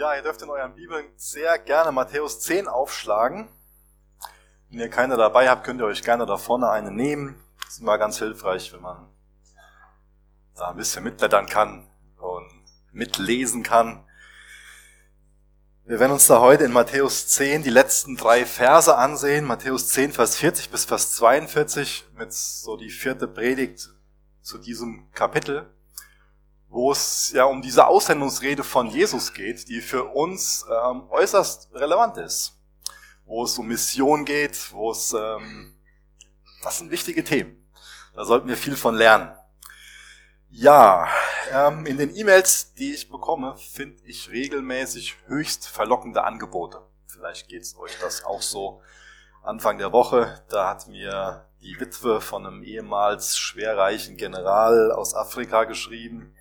Ja, ihr dürft in euren Bibeln sehr gerne Matthäus 10 aufschlagen. Wenn ihr keine dabei habt, könnt ihr euch gerne da vorne eine nehmen. Das ist immer ganz hilfreich, wenn man da ein bisschen mitblättern kann und mitlesen kann. Wir werden uns da heute in Matthäus 10 die letzten drei Verse ansehen. Matthäus 10, Vers 40 bis Vers 42 mit so die vierte Predigt zu diesem Kapitel wo es ja um diese Aussendungsrede von Jesus geht, die für uns ähm, äußerst relevant ist, wo es um Mission geht, wo es, ähm, das sind wichtige Themen. Da sollten wir viel von lernen. Ja, ähm, in den E-Mails, die ich bekomme, finde ich regelmäßig höchst verlockende Angebote. Vielleicht geht's euch das auch so. Anfang der Woche, da hat mir die Witwe von einem ehemals schwerreichen General aus Afrika geschrieben.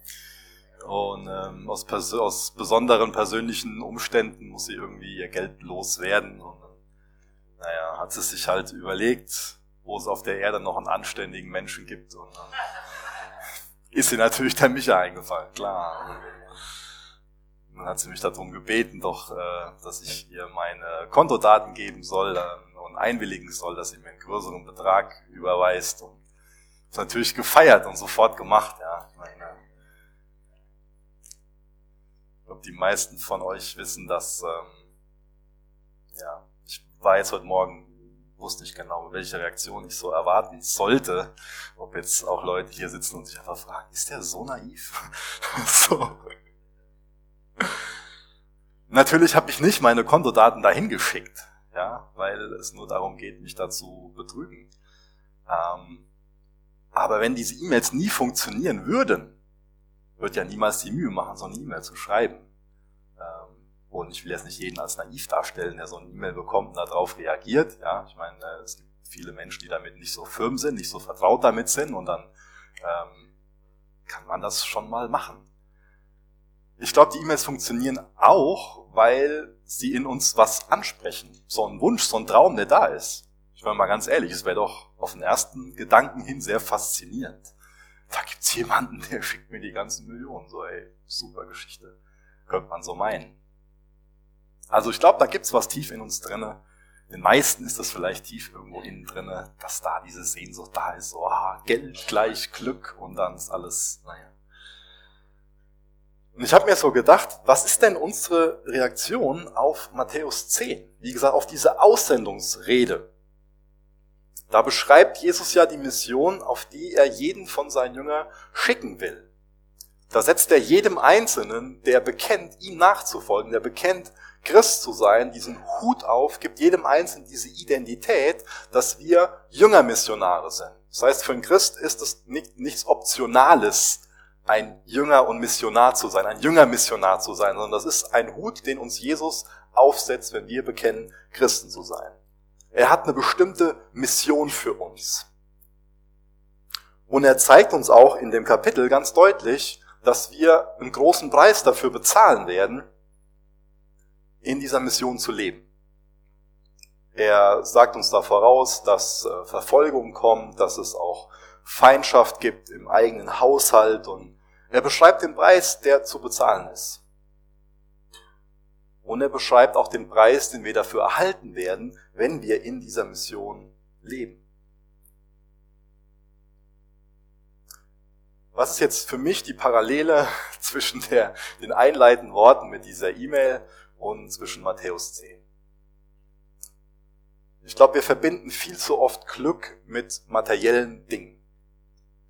Und ähm, aus, aus besonderen persönlichen Umständen muss sie irgendwie ihr Geld loswerden. Und naja, hat sie sich halt überlegt, wo es auf der Erde noch einen anständigen Menschen gibt. Und dann ist sie natürlich der Micha eingefallen, klar. Und dann hat sie mich darum gebeten, doch, äh, dass ich ihr meine Kontodaten geben soll äh, und einwilligen soll, dass sie mir einen größeren Betrag überweist. Und das natürlich gefeiert und sofort gemacht. Ja. Ich glaube, die meisten von euch wissen, dass, ähm, ja, ich war jetzt heute Morgen, wusste nicht genau, welche Reaktion ich so erwarten sollte, ob jetzt auch Leute hier sitzen und sich einfach fragen, ist der so naiv? so. Natürlich habe ich nicht meine Kontodaten dahin geschickt, ja, weil es nur darum geht, mich dazu betrügen. Ähm, aber wenn diese E-Mails nie funktionieren würden, wird ja niemals die Mühe machen, so eine E-Mail zu schreiben. Ähm, und ich will jetzt nicht jeden als naiv darstellen, der so eine E-Mail bekommt und darauf reagiert. Ja, ich meine, es gibt viele Menschen, die damit nicht so firm sind, nicht so vertraut damit sind und dann ähm, kann man das schon mal machen. Ich glaube, die E-Mails funktionieren auch, weil sie in uns was ansprechen. So ein Wunsch, so ein Traum, der da ist. Ich meine mal ganz ehrlich, es wäre doch auf den ersten Gedanken hin sehr faszinierend da gibt's jemanden, der schickt mir die ganzen Millionen. So, ey, super Geschichte. Könnte man so meinen. Also ich glaube, da gibt's was tief in uns drinne. Den meisten ist das vielleicht tief irgendwo innen drinne, dass da diese Sehnsucht da ist, so, ah, Geld gleich Glück und dann ist alles, naja. Und ich habe mir so gedacht, was ist denn unsere Reaktion auf Matthäus 10? Wie gesagt, auf diese Aussendungsrede. Da beschreibt Jesus ja die Mission, auf die er jeden von seinen Jüngern schicken will. Da setzt er jedem Einzelnen, der bekennt, ihm nachzufolgen, der bekennt, Christ zu sein, diesen Hut auf, gibt jedem Einzelnen diese Identität, dass wir Jüngermissionare sind. Das heißt, für einen Christ ist es nicht, nichts Optionales, ein Jünger und Missionar zu sein, ein Jüngermissionar zu sein, sondern das ist ein Hut, den uns Jesus aufsetzt, wenn wir bekennen, Christen zu sein. Er hat eine bestimmte Mission für uns. Und er zeigt uns auch in dem Kapitel ganz deutlich, dass wir einen großen Preis dafür bezahlen werden, in dieser Mission zu leben. Er sagt uns da voraus, dass äh, Verfolgung kommt, dass es auch Feindschaft gibt im eigenen Haushalt und er beschreibt den Preis, der zu bezahlen ist. Und er beschreibt auch den Preis, den wir dafür erhalten werden, wenn wir in dieser Mission leben. Was ist jetzt für mich die Parallele zwischen der, den einleitenden Worten mit dieser E-Mail und zwischen Matthäus 10? Ich glaube, wir verbinden viel zu oft Glück mit materiellen Dingen.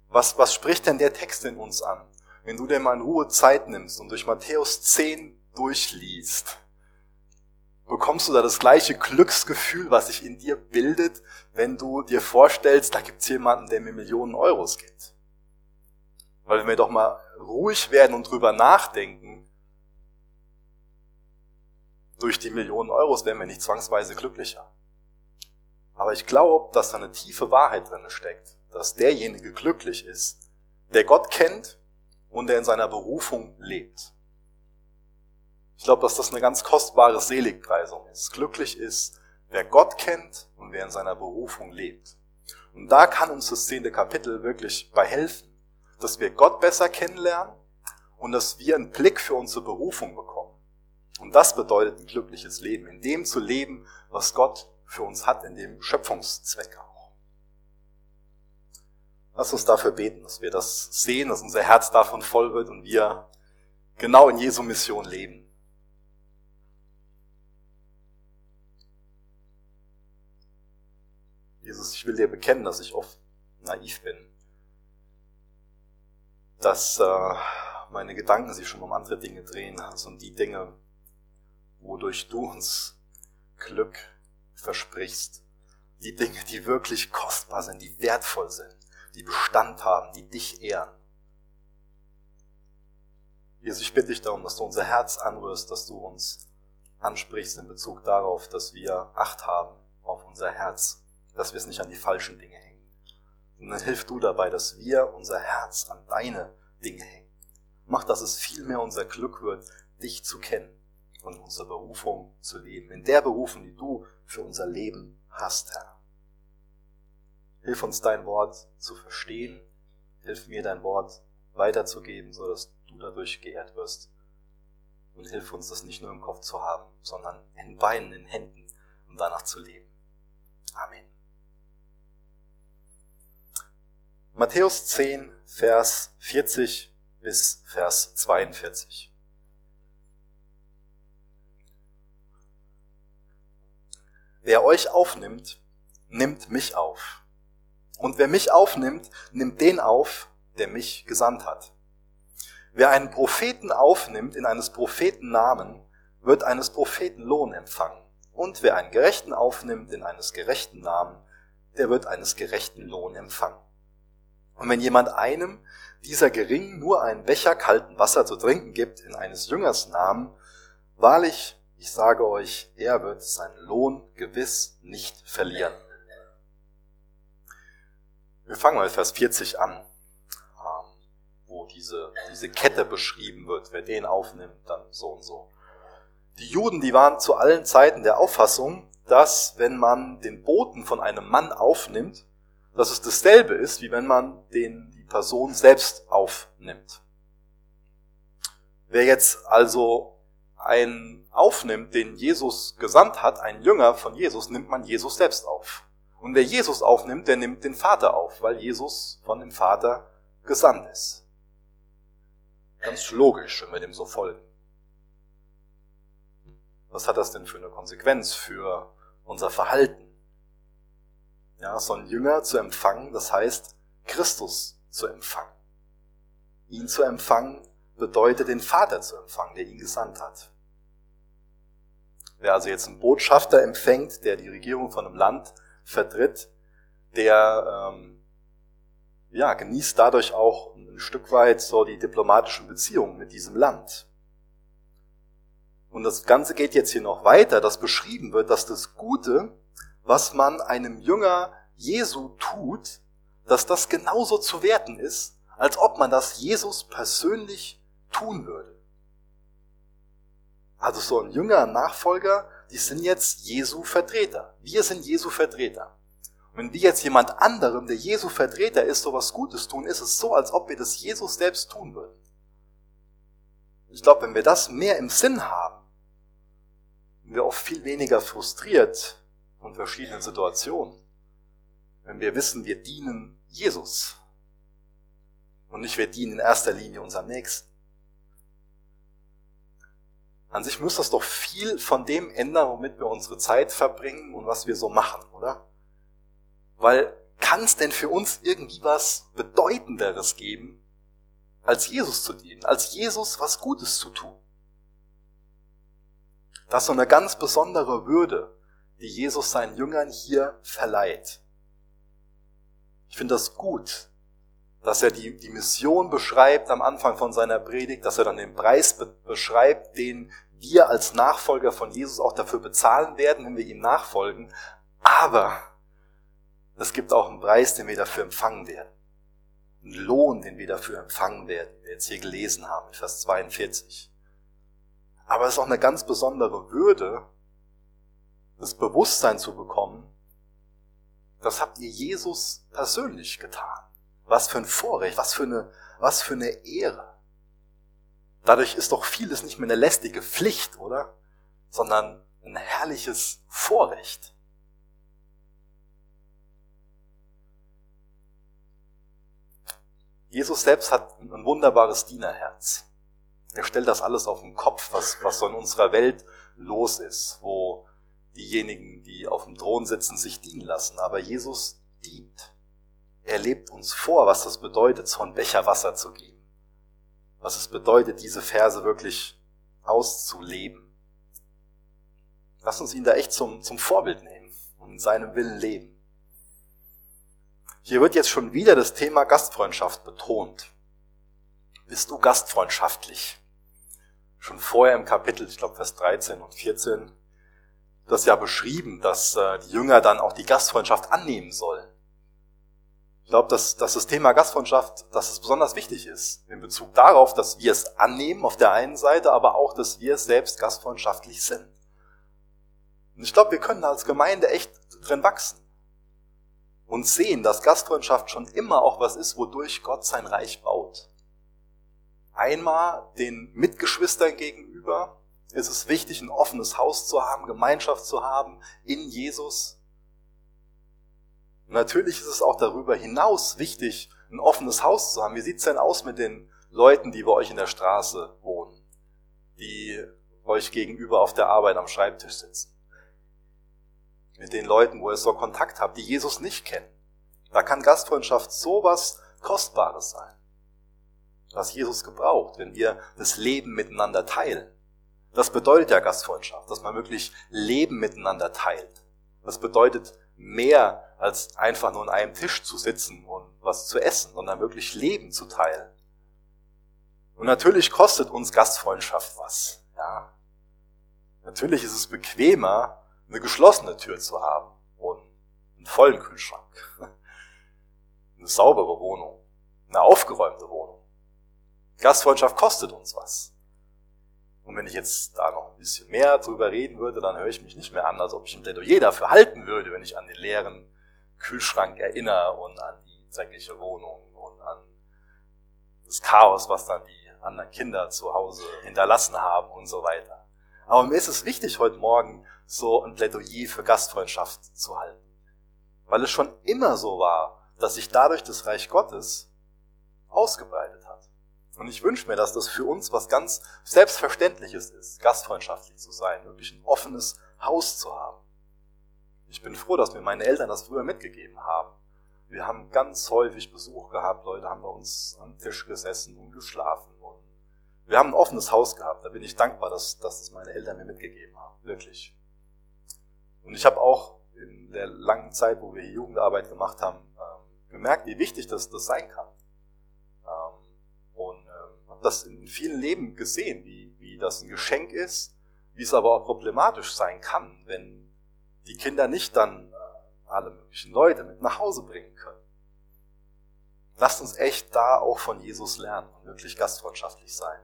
Was, was spricht denn der Text in uns an? Wenn du dir mal in Ruhe Zeit nimmst und durch Matthäus 10 durchliest, bekommst du da das gleiche Glücksgefühl, was sich in dir bildet, wenn du dir vorstellst, da gibt's jemanden, der mir Millionen Euros gibt. Weil wenn wir doch mal ruhig werden und drüber nachdenken, durch die Millionen Euros werden wir nicht zwangsweise glücklicher. Aber ich glaube, dass da eine tiefe Wahrheit drin steckt, dass derjenige glücklich ist, der Gott kennt und der in seiner Berufung lebt. Ich glaube, dass das eine ganz kostbare Seligpreisung ist. Glücklich ist, wer Gott kennt und wer in seiner Berufung lebt. Und da kann uns das zehnte Kapitel wirklich bei helfen, dass wir Gott besser kennenlernen und dass wir einen Blick für unsere Berufung bekommen. Und das bedeutet ein glückliches Leben, in dem zu leben, was Gott für uns hat, in dem Schöpfungszweck. Lass uns dafür beten, dass wir das sehen, dass unser Herz davon voll wird und wir genau in Jesu Mission leben. Jesus, ich will dir bekennen, dass ich oft naiv bin. Dass äh, meine Gedanken sich schon um andere Dinge drehen, also um die Dinge, wodurch du uns Glück versprichst. Die Dinge, die wirklich kostbar sind, die wertvoll sind, die Bestand haben, die dich ehren. Jesus, ich bitte dich darum, dass du unser Herz anrührst, dass du uns ansprichst in Bezug darauf, dass wir Acht haben auf unser Herz, dass wir es nicht an die falschen Dinge hängen. Und dann hilf du dabei, dass wir unser Herz an deine Dinge hängen. Mach, dass es viel mehr unser Glück wird, dich zu kennen und unsere Berufung zu leben. In der Berufung, die du für unser Leben hast, Herr. Hilf uns dein Wort zu verstehen. Hilf mir dein Wort weiterzugeben, so dass du dadurch geehrt wirst. Und hilf uns, das nicht nur im Kopf zu haben, sondern in Beinen, in Händen, um danach zu leben. Amen. Matthäus 10, Vers 40 bis Vers 42. Wer euch aufnimmt, nimmt mich auf. Und wer mich aufnimmt, nimmt den auf, der mich gesandt hat. Wer einen Propheten aufnimmt in eines Propheten Namen, wird eines Propheten Lohn empfangen. Und wer einen Gerechten aufnimmt in eines gerechten Namen, der wird eines gerechten Lohn empfangen. Und wenn jemand einem dieser Geringen nur einen Becher kalten Wasser zu trinken gibt in eines Jüngers Namen, wahrlich, ich sage euch, er wird seinen Lohn gewiss nicht verlieren. Wir fangen mal Vers 40 an wo diese, diese Kette beschrieben wird. Wer den aufnimmt, dann so und so. Die Juden, die waren zu allen Zeiten der Auffassung, dass wenn man den Boten von einem Mann aufnimmt, dass es dasselbe ist, wie wenn man den, die Person selbst aufnimmt. Wer jetzt also einen aufnimmt, den Jesus gesandt hat, einen Jünger von Jesus, nimmt man Jesus selbst auf. Und wer Jesus aufnimmt, der nimmt den Vater auf, weil Jesus von dem Vater gesandt ist. Ganz logisch, wenn wir dem so folgen. Was hat das denn für eine Konsequenz für unser Verhalten? Ja, so ein Jünger zu empfangen, das heißt, Christus zu empfangen. Ihn zu empfangen bedeutet, den Vater zu empfangen, der ihn gesandt hat. Wer also jetzt einen Botschafter empfängt, der die Regierung von einem Land vertritt, der ähm, ja, genießt dadurch auch ein Stück weit so die diplomatischen Beziehungen mit diesem Land. Und das Ganze geht jetzt hier noch weiter, dass beschrieben wird, dass das Gute, was man einem Jünger Jesu tut, dass das genauso zu werten ist, als ob man das Jesus persönlich tun würde. Also so ein Jünger, ein Nachfolger, die sind jetzt Jesu Vertreter. Wir sind Jesu Vertreter. Wenn wir jetzt jemand anderem, der Jesu Vertreter ist, so was Gutes tun, ist es so, als ob wir das Jesus selbst tun würden. Ich glaube, wenn wir das mehr im Sinn haben, sind wir oft viel weniger frustriert von verschiedenen Situationen. Wenn wir wissen, wir dienen Jesus und nicht wir dienen in erster Linie unserem Nächsten. An sich muss das doch viel von dem ändern, womit wir unsere Zeit verbringen und was wir so machen, oder? Weil kann es denn für uns irgendwie was Bedeutenderes geben, als Jesus zu dienen, als Jesus was Gutes zu tun? Das ist so eine ganz besondere Würde, die Jesus seinen Jüngern hier verleiht. Ich finde das gut, dass er die, die Mission beschreibt am Anfang von seiner Predigt, dass er dann den Preis be beschreibt, den wir als Nachfolger von Jesus auch dafür bezahlen werden, wenn wir ihm nachfolgen. Aber es gibt auch einen Preis, den wir dafür empfangen werden. Einen Lohn, den wir dafür empfangen werden, wie wir jetzt hier gelesen haben, in Vers 42. Aber es ist auch eine ganz besondere Würde, das Bewusstsein zu bekommen, das habt ihr Jesus persönlich getan. Was für ein Vorrecht, was für eine, was für eine Ehre. Dadurch ist doch vieles nicht mehr eine lästige Pflicht, oder? Sondern ein herrliches Vorrecht. Jesus selbst hat ein wunderbares Dienerherz. Er stellt das alles auf den Kopf, was, was so in unserer Welt los ist, wo diejenigen, die auf dem Thron sitzen, sich dienen lassen. Aber Jesus dient. Er lebt uns vor, was das bedeutet, so einen Becher Wasser zu geben. Was es bedeutet, diese Verse wirklich auszuleben. Lass uns ihn da echt zum, zum Vorbild nehmen und in seinem Willen leben. Hier wird jetzt schon wieder das Thema Gastfreundschaft betont. Bist du gastfreundschaftlich? Schon vorher im Kapitel, ich glaube Vers 13 und 14, das ja beschrieben, dass äh, die Jünger dann auch die Gastfreundschaft annehmen sollen. Ich glaube, dass, dass das Thema Gastfreundschaft, dass es besonders wichtig ist, in Bezug darauf, dass wir es annehmen auf der einen Seite, aber auch, dass wir selbst gastfreundschaftlich sind. Und ich glaube, wir können als Gemeinde echt drin wachsen und sehen, dass Gastfreundschaft schon immer auch was ist, wodurch Gott sein Reich baut. Einmal den Mitgeschwistern gegenüber ist es wichtig, ein offenes Haus zu haben, Gemeinschaft zu haben in Jesus. Natürlich ist es auch darüber hinaus wichtig, ein offenes Haus zu haben. Wie sieht's denn aus mit den Leuten, die bei euch in der Straße wohnen, die euch gegenüber auf der Arbeit am Schreibtisch sitzen? Mit den Leuten, wo ihr so Kontakt habt, die Jesus nicht kennen. Da kann Gastfreundschaft sowas Kostbares sein was Jesus gebraucht, wenn wir das Leben miteinander teilen. Das bedeutet ja Gastfreundschaft, dass man wirklich Leben miteinander teilt. Das bedeutet mehr als einfach nur an einem Tisch zu sitzen und was zu essen, sondern wirklich Leben zu teilen. Und natürlich kostet uns Gastfreundschaft was. Ja. Natürlich ist es bequemer, eine geschlossene Tür zu haben und einen vollen Kühlschrank, eine saubere Wohnung, eine aufgeräumte Wohnung. Gastfreundschaft kostet uns was. Und wenn ich jetzt da noch ein bisschen mehr drüber reden würde, dann höre ich mich nicht mehr an, als ob ich ein Plädoyer dafür halten würde, wenn ich an den leeren Kühlschrank erinnere und an die dreckige Wohnung und an das Chaos, was dann die anderen Kinder zu Hause hinterlassen haben und so weiter. Aber mir ist es wichtig, heute Morgen so ein Plädoyer für Gastfreundschaft zu halten. Weil es schon immer so war, dass sich dadurch das Reich Gottes ausgebreitet. Und ich wünsche mir, dass das für uns was ganz Selbstverständliches ist, gastfreundschaftlich zu sein, wirklich ein offenes Haus zu haben. Ich bin froh, dass mir meine Eltern das früher mitgegeben haben. Wir haben ganz häufig Besuch gehabt, Leute haben bei uns am Tisch gesessen und geschlafen. Und wir haben ein offenes Haus gehabt, da bin ich dankbar, dass, dass das meine Eltern mir mitgegeben haben, wirklich. Und ich habe auch in der langen Zeit, wo wir hier Jugendarbeit gemacht haben, ähm, gemerkt, wie wichtig das, das sein kann das in vielen Leben gesehen, wie, wie das ein Geschenk ist, wie es aber auch problematisch sein kann, wenn die Kinder nicht dann alle möglichen Leute mit nach Hause bringen können. Lasst uns echt da auch von Jesus lernen und wirklich gastfreundschaftlich sein.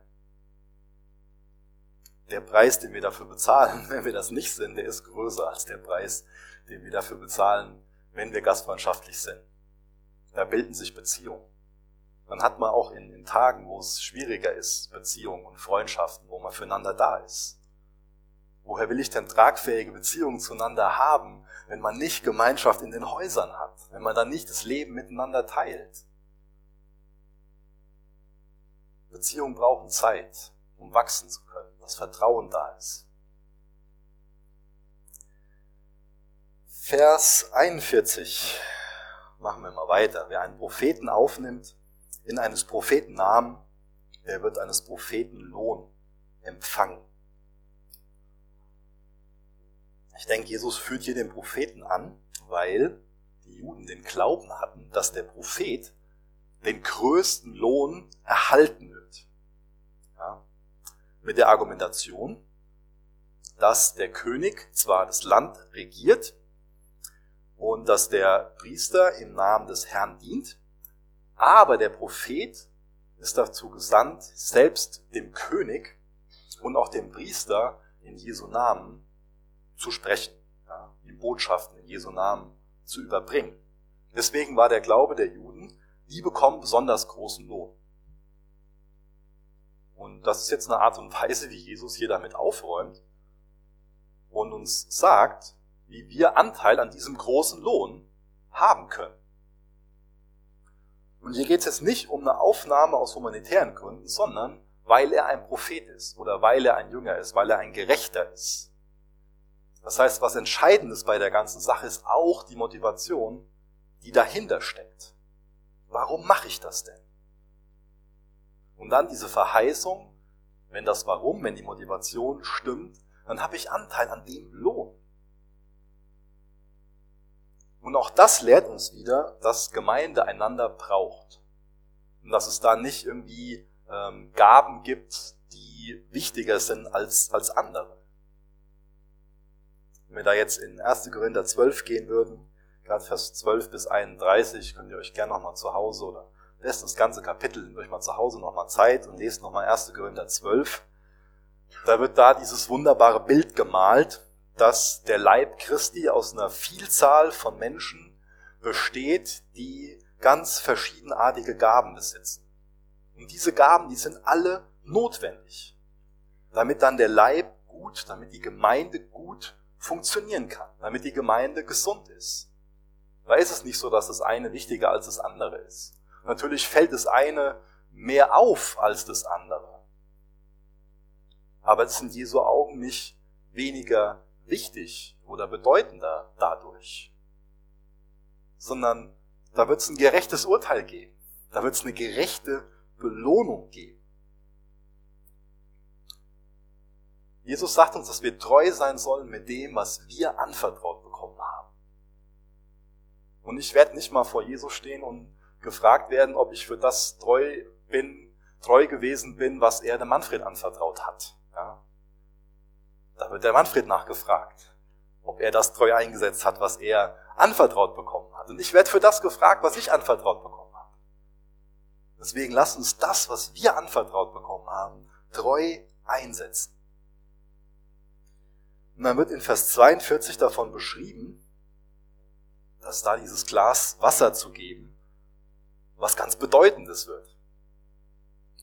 Der Preis, den wir dafür bezahlen, wenn wir das nicht sind, der ist größer als der Preis, den wir dafür bezahlen, wenn wir gastfreundschaftlich sind. Da bilden sich Beziehungen dann hat man auch in, in Tagen, wo es schwieriger ist, Beziehungen und Freundschaften, wo man füreinander da ist. Woher will ich denn tragfähige Beziehungen zueinander haben, wenn man nicht Gemeinschaft in den Häusern hat, wenn man dann nicht das Leben miteinander teilt? Beziehungen brauchen Zeit, um wachsen zu können, dass Vertrauen da ist. Vers 41. Machen wir mal weiter. Wer einen Propheten aufnimmt, in eines Propheten Namen, der wird eines Propheten Lohn empfangen. Ich denke, Jesus führt hier den Propheten an, weil die Juden den Glauben hatten, dass der Prophet den größten Lohn erhalten wird. Ja. Mit der Argumentation, dass der König zwar das Land regiert und dass der Priester im Namen des Herrn dient, aber der Prophet ist dazu gesandt, selbst dem König und auch dem Priester in Jesu Namen zu sprechen, ja, die Botschaften in Jesu Namen zu überbringen. Deswegen war der Glaube der Juden, die bekommen besonders großen Lohn. Und das ist jetzt eine Art und Weise, wie Jesus hier damit aufräumt und uns sagt, wie wir Anteil an diesem großen Lohn haben können. Und hier geht es jetzt nicht um eine Aufnahme aus humanitären Gründen, sondern weil er ein Prophet ist oder weil er ein Jünger ist, weil er ein Gerechter ist. Das heißt, was Entscheidendes bei der ganzen Sache ist auch die Motivation, die dahinter steckt. Warum mache ich das denn? Und dann diese Verheißung, wenn das Warum, wenn die Motivation stimmt, dann habe ich Anteil an dem Lohn. Und auch das lehrt uns wieder, dass Gemeinde einander braucht. Und dass es da nicht irgendwie ähm, Gaben gibt, die wichtiger sind als, als andere. Wenn wir da jetzt in 1. Korinther 12 gehen würden, gerade Vers 12 bis 31, könnt ihr euch gerne nochmal zu Hause oder lest das ganze Kapitel, nehmt euch mal zu Hause nochmal Zeit und lest nochmal 1. Korinther 12. Da wird da dieses wunderbare Bild gemalt, dass der Leib Christi aus einer Vielzahl von Menschen besteht, die ganz verschiedenartige Gaben besitzen. Und diese Gaben, die sind alle notwendig, damit dann der Leib gut, damit die Gemeinde gut funktionieren kann, damit die Gemeinde gesund ist. Da ist es nicht so, dass das eine wichtiger als das andere ist. Natürlich fällt das eine mehr auf als das andere. Aber es sind Jesu Augen nicht weniger wichtig oder bedeutender dadurch, sondern da wird es ein gerechtes Urteil geben. Da wird es eine gerechte Belohnung geben. Jesus sagt uns, dass wir treu sein sollen mit dem, was wir anvertraut bekommen haben. Und ich werde nicht mal vor Jesus stehen und gefragt werden, ob ich für das treu bin, treu gewesen bin, was er dem Manfred anvertraut hat. Da wird der Manfred nachgefragt, ob er das treu eingesetzt hat, was er anvertraut bekommen hat. Und ich werde für das gefragt, was ich anvertraut bekommen habe. Deswegen lasst uns das, was wir anvertraut bekommen haben, treu einsetzen. Und dann wird in Vers 42 davon beschrieben, dass da dieses Glas Wasser zu geben, was ganz Bedeutendes wird.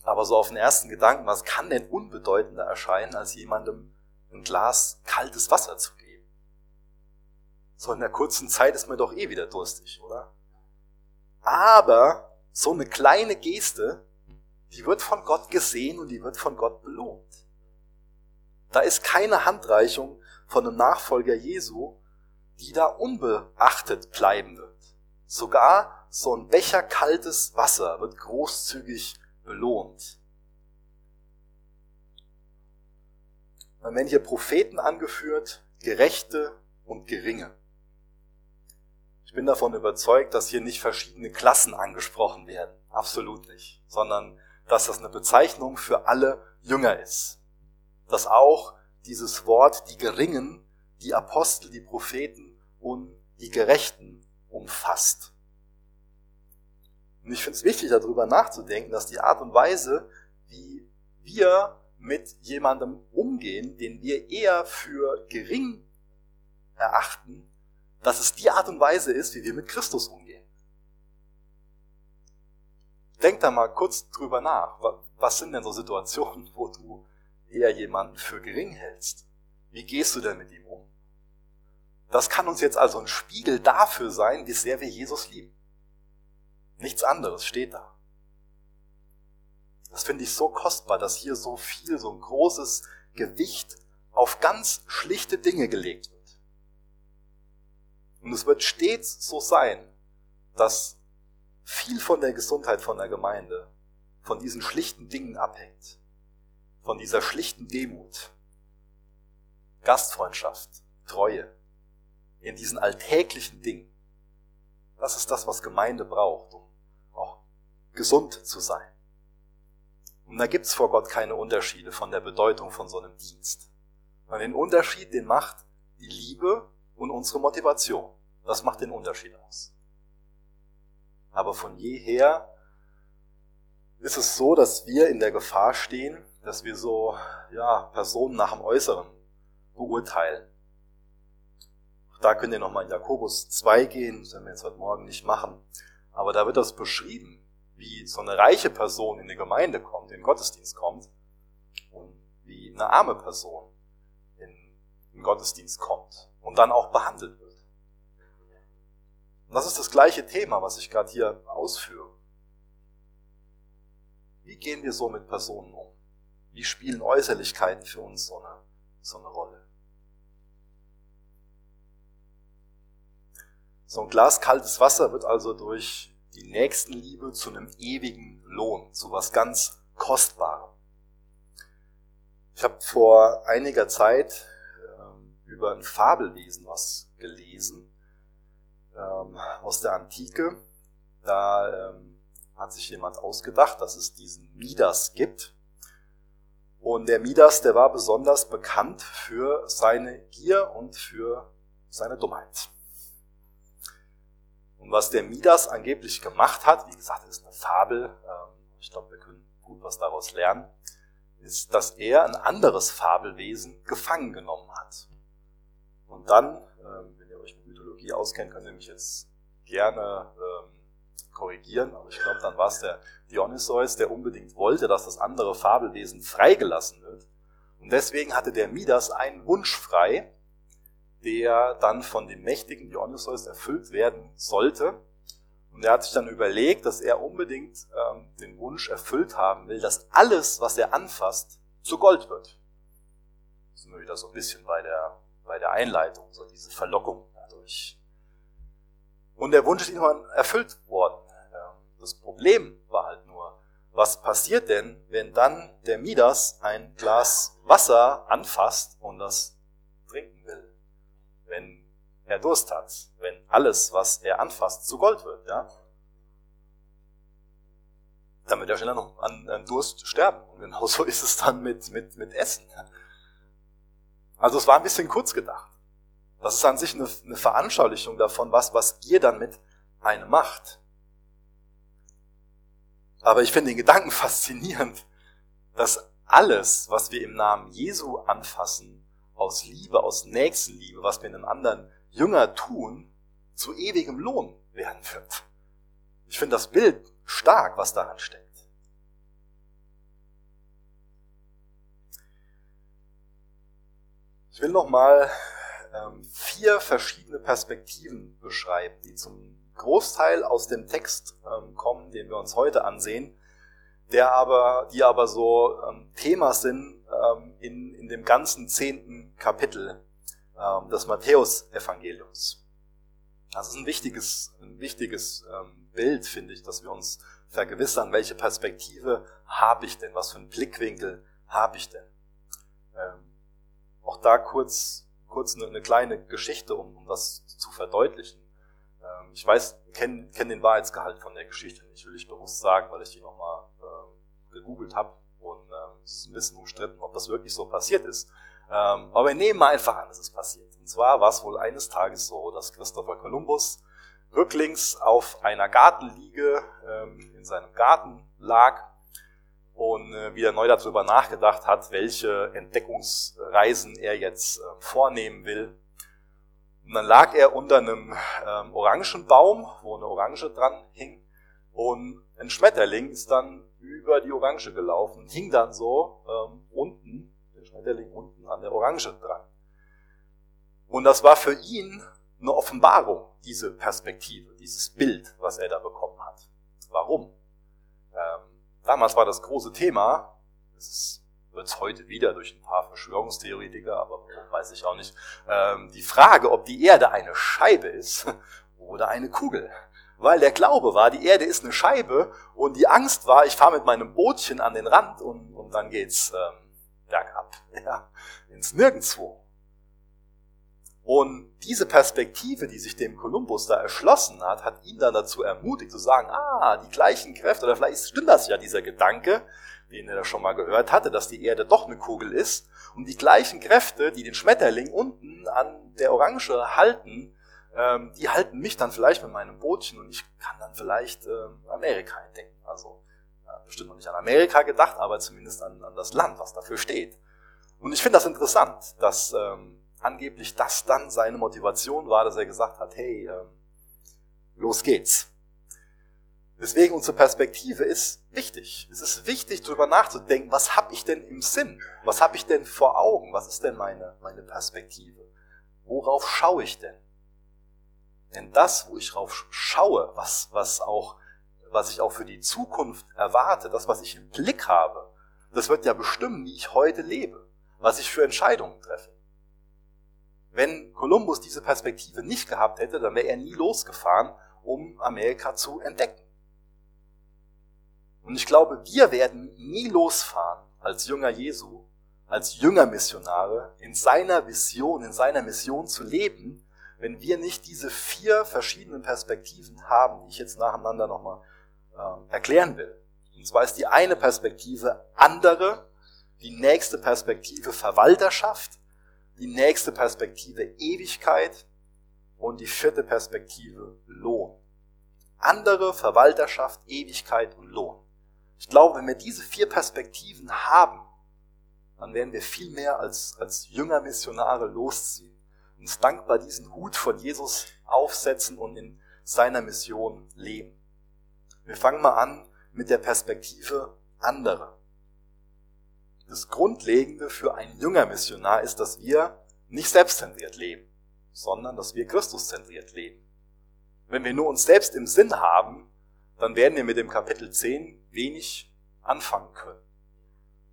Aber so auf den ersten Gedanken, was kann denn unbedeutender erscheinen, als jemandem ein Glas kaltes Wasser zu geben? So in der kurzen Zeit ist man doch eh wieder durstig, oder? Aber so eine kleine Geste, die wird von Gott gesehen und die wird von Gott belohnt. Da ist keine Handreichung von einem Nachfolger Jesu, die da unbeachtet bleiben wird. Sogar so ein Becher kaltes Wasser wird großzügig belohnt. Dann werden hier Propheten angeführt, Gerechte und Geringe. Ich bin davon überzeugt, dass hier nicht verschiedene Klassen angesprochen werden. Absolut nicht. Sondern, dass das eine Bezeichnung für alle Jünger ist. Dass auch dieses Wort die Geringen, die Apostel, die Propheten und die Gerechten umfasst. Und ich finde es wichtig, darüber nachzudenken, dass die Art und Weise, wie wir mit jemandem umgehen, den wir eher für gering erachten, dass es die Art und Weise ist, wie wir mit Christus umgehen. Denk da mal kurz drüber nach. Was sind denn so Situationen, wo du eher jemanden für gering hältst? Wie gehst du denn mit ihm um? Das kann uns jetzt also ein Spiegel dafür sein, wie sehr wir Jesus lieben. Nichts anderes steht da. Das finde ich so kostbar, dass hier so viel, so ein großes Gewicht auf ganz schlichte Dinge gelegt wird. Und es wird stets so sein, dass viel von der Gesundheit von der Gemeinde von diesen schlichten Dingen abhängt. Von dieser schlichten Demut, Gastfreundschaft, Treue, in diesen alltäglichen Dingen. Das ist das, was Gemeinde braucht, um auch gesund zu sein. Und da gibt's vor Gott keine Unterschiede von der Bedeutung von so einem Dienst. Und den Unterschied, den macht die Liebe und unsere Motivation. Das macht den Unterschied aus. Aber von jeher ist es so, dass wir in der Gefahr stehen, dass wir so, ja, Personen nach dem Äußeren beurteilen. Da könnt ihr nochmal in Jakobus 2 gehen, das werden wir jetzt heute Morgen nicht machen. Aber da wird das beschrieben, wie so eine reiche Person in die Gemeinde kommt, in den Gottesdienst kommt und wie eine arme Person in den Gottesdienst kommt und dann auch behandelt wird. Und das ist das gleiche Thema, was ich gerade hier ausführe. Wie gehen wir so mit Personen um? Wie spielen Äußerlichkeiten für uns so eine, so eine Rolle? So ein Glas kaltes Wasser wird also durch die Nächstenliebe zu einem ewigen Lohn, zu was ganz Kostbarem. Ich habe vor einiger Zeit ähm, über ein Fabelwesen was gelesen ähm, aus der Antike. Da ähm, hat sich jemand ausgedacht, dass es diesen Midas gibt. Und der Midas, der war besonders bekannt für seine Gier und für seine Dummheit. Und was der Midas angeblich gemacht hat, wie gesagt, das ist eine Fabel, ähm, ich glaube, wir können gut was daraus lernen, ist, dass er ein anderes Fabelwesen gefangen genommen hat. Und dann, ähm, wenn ihr euch mit Mythologie auskennt, könnt ihr mich jetzt gerne ähm, korrigieren, aber ich glaube, dann war es der Dionysos, der unbedingt wollte, dass das andere Fabelwesen freigelassen wird. Und deswegen hatte der Midas einen Wunsch frei, der dann von dem mächtigen Dionysos erfüllt werden sollte. Und er hat sich dann überlegt, dass er unbedingt ähm, den Wunsch erfüllt haben will, dass alles, was er anfasst, zu Gold wird. Das sind wir wieder so ein bisschen bei der, bei der Einleitung, so diese Verlockung dadurch. Und der Wunsch ist irgendwann erfüllt worden. Das Problem war halt nur, was passiert denn, wenn dann der Midas ein Glas Wasser anfasst und das er Durst hat, wenn alles, was er anfasst, zu Gold wird, ja? Dann wird er schneller noch an, an Durst sterben. Und genauso ist es dann mit, mit, mit Essen. Also es war ein bisschen kurz gedacht. Das ist an sich eine, eine Veranschaulichung davon, was, was Gier dann mit einem macht. Aber ich finde den Gedanken faszinierend, dass alles, was wir im Namen Jesu anfassen, aus Liebe, aus Nächstenliebe, was wir einem anderen Jünger tun, zu ewigem Lohn werden wird. Ich finde das Bild stark, was daran steckt. Ich will nochmal ähm, vier verschiedene Perspektiven beschreiben, die zum Großteil aus dem Text ähm, kommen, den wir uns heute ansehen, der aber, die aber so ähm, Thema sind in, in dem ganzen zehnten Kapitel ähm, des Matthäus-Evangeliums. Das ist ein wichtiges, ein wichtiges ähm, Bild, finde ich, dass wir uns vergewissern, welche Perspektive habe ich denn, was für einen Blickwinkel habe ich denn. Ähm, auch da kurz, kurz eine, eine kleine Geschichte, um, um das zu verdeutlichen. Ähm, ich weiß, kenne kenn den Wahrheitsgehalt von der Geschichte nicht, will ich bewusst sagen, weil ich die nochmal äh, gegoogelt habe. Und ähm, es ist ein bisschen umstritten, ob das wirklich so passiert ist. Ähm, aber wir nehmen mal einfach an, es ist passiert. Und zwar war es wohl eines Tages so, dass Christopher Columbus rücklings auf einer Gartenliege ähm, in seinem Garten lag und äh, wieder neu darüber nachgedacht hat, welche Entdeckungsreisen er jetzt äh, vornehmen will. Und dann lag er unter einem ähm, Orangenbaum, wo eine Orange dran hing, und ein Schmetterling ist dann über die Orange gelaufen, hing dann so ähm, unten, der Schmetterling unten an der Orange dran. Und das war für ihn eine Offenbarung, diese Perspektive, dieses Bild, was er da bekommen hat. Warum? Ähm, damals war das große Thema, es wird es heute wieder durch ein paar Verschwörungstheoretiker, aber weiß ich auch nicht, ähm, die Frage, ob die Erde eine Scheibe ist oder eine Kugel weil der Glaube war, die Erde ist eine Scheibe und die Angst war, ich fahre mit meinem Bootchen an den Rand und, und dann geht's ähm, bergab, ja, ins Nirgendwo. Und diese Perspektive, die sich dem Kolumbus da erschlossen hat, hat ihn dann dazu ermutigt zu sagen, ah, die gleichen Kräfte, oder vielleicht stimmt das ja, dieser Gedanke, den er schon mal gehört hatte, dass die Erde doch eine Kugel ist, und die gleichen Kräfte, die den Schmetterling unten an der Orange halten, ähm, die halten mich dann vielleicht mit meinem Bootchen und ich kann dann vielleicht ähm, Amerika entdecken. Also bestimmt noch nicht an Amerika gedacht, aber zumindest an, an das Land, was dafür steht. Und ich finde das interessant, dass ähm, angeblich das dann seine Motivation war, dass er gesagt hat, hey, ähm, los geht's. Deswegen unsere Perspektive ist wichtig. Es ist wichtig, darüber nachzudenken, was habe ich denn im Sinn? Was habe ich denn vor Augen? Was ist denn meine, meine Perspektive? Worauf schaue ich denn? Denn das, wo ich drauf schaue, was, was auch, was ich auch für die Zukunft erwarte, das, was ich im Blick habe, das wird ja bestimmen, wie ich heute lebe, was ich für Entscheidungen treffe. Wenn Kolumbus diese Perspektive nicht gehabt hätte, dann wäre er nie losgefahren, um Amerika zu entdecken. Und ich glaube, wir werden nie losfahren als Jünger Jesu, als Jüngermissionare in seiner Vision, in seiner Mission zu leben, wenn wir nicht diese vier verschiedenen Perspektiven haben, die ich jetzt nacheinander nochmal äh, erklären will. Und zwar ist die eine Perspektive andere, die nächste Perspektive Verwalterschaft, die nächste Perspektive Ewigkeit und die vierte Perspektive Lohn. Andere Verwalterschaft, Ewigkeit und Lohn. Ich glaube, wenn wir diese vier Perspektiven haben, dann werden wir viel mehr als, als Jünger Missionare losziehen, uns dankbar diesen Hut von Jesus aufsetzen und in seiner Mission leben. Wir fangen mal an mit der Perspektive andere. Das Grundlegende für einen Jünger Missionar ist, dass wir nicht selbstzentriert leben, sondern dass wir Christuszentriert leben. Wenn wir nur uns selbst im Sinn haben, dann werden wir mit dem Kapitel 10 wenig anfangen können.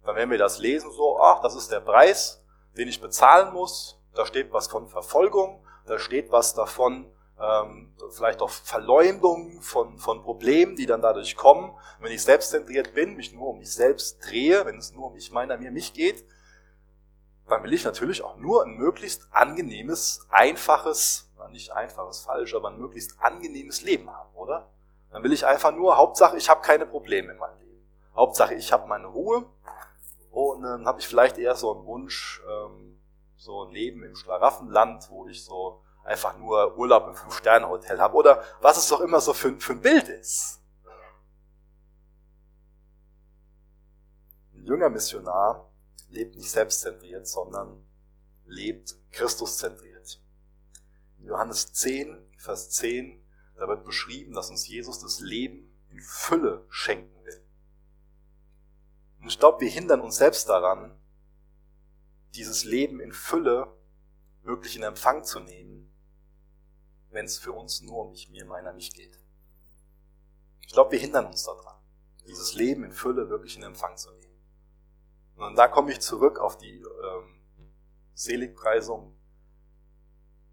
Dann werden wir das lesen so, ach, das ist der Preis, den ich bezahlen muss. Da steht was von Verfolgung, da steht was davon, ähm, vielleicht auch Verleumdung von, von Problemen, die dann dadurch kommen. wenn ich selbstzentriert bin, mich nur um mich selbst drehe, wenn es nur um mich, meiner, mir, mich geht, dann will ich natürlich auch nur ein möglichst angenehmes, einfaches, nicht einfaches, falsch, aber ein möglichst angenehmes Leben haben, oder? Dann will ich einfach nur, Hauptsache, ich habe keine Probleme in meinem Leben. Hauptsache, ich habe meine Ruhe und dann habe ich vielleicht eher so einen Wunsch, ähm, so ein Leben im Schlaraffenland, wo ich so einfach nur Urlaub im Fünf-Sterne-Hotel habe oder was es doch immer so für, für ein Bild ist. Ein junger Missionar lebt nicht selbstzentriert, sondern lebt Christuszentriert. In Johannes 10, Vers 10 da wird beschrieben, dass uns Jesus das Leben in Fülle schenken will. Und ich glaube, wir hindern uns selbst daran, dieses Leben in Fülle wirklich in Empfang zu nehmen, wenn es für uns nur um mich, mir, meiner, mich geht. Ich glaube, wir hindern uns daran, dieses Leben in Fülle wirklich in Empfang zu nehmen. Und da komme ich zurück auf die ähm, Seligpreisung,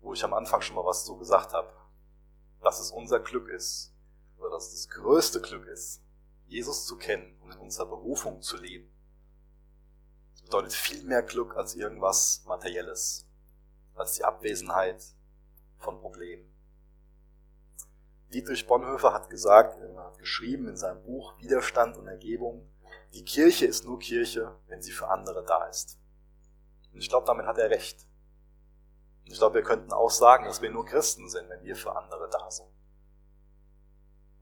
wo ich am Anfang schon mal was so gesagt habe dass es unser Glück ist, oder dass es das größte Glück ist, Jesus zu kennen und in unserer Berufung zu leben. Das bedeutet viel mehr Glück als irgendwas Materielles, als die Abwesenheit von Problemen. Dietrich Bonhoeffer hat gesagt, hat geschrieben in seinem Buch Widerstand und Ergebung, die Kirche ist nur Kirche, wenn sie für andere da ist. Und ich glaube, damit hat er recht. Ich glaube, wir könnten auch sagen, dass wir nur Christen sind, wenn wir für andere da sind.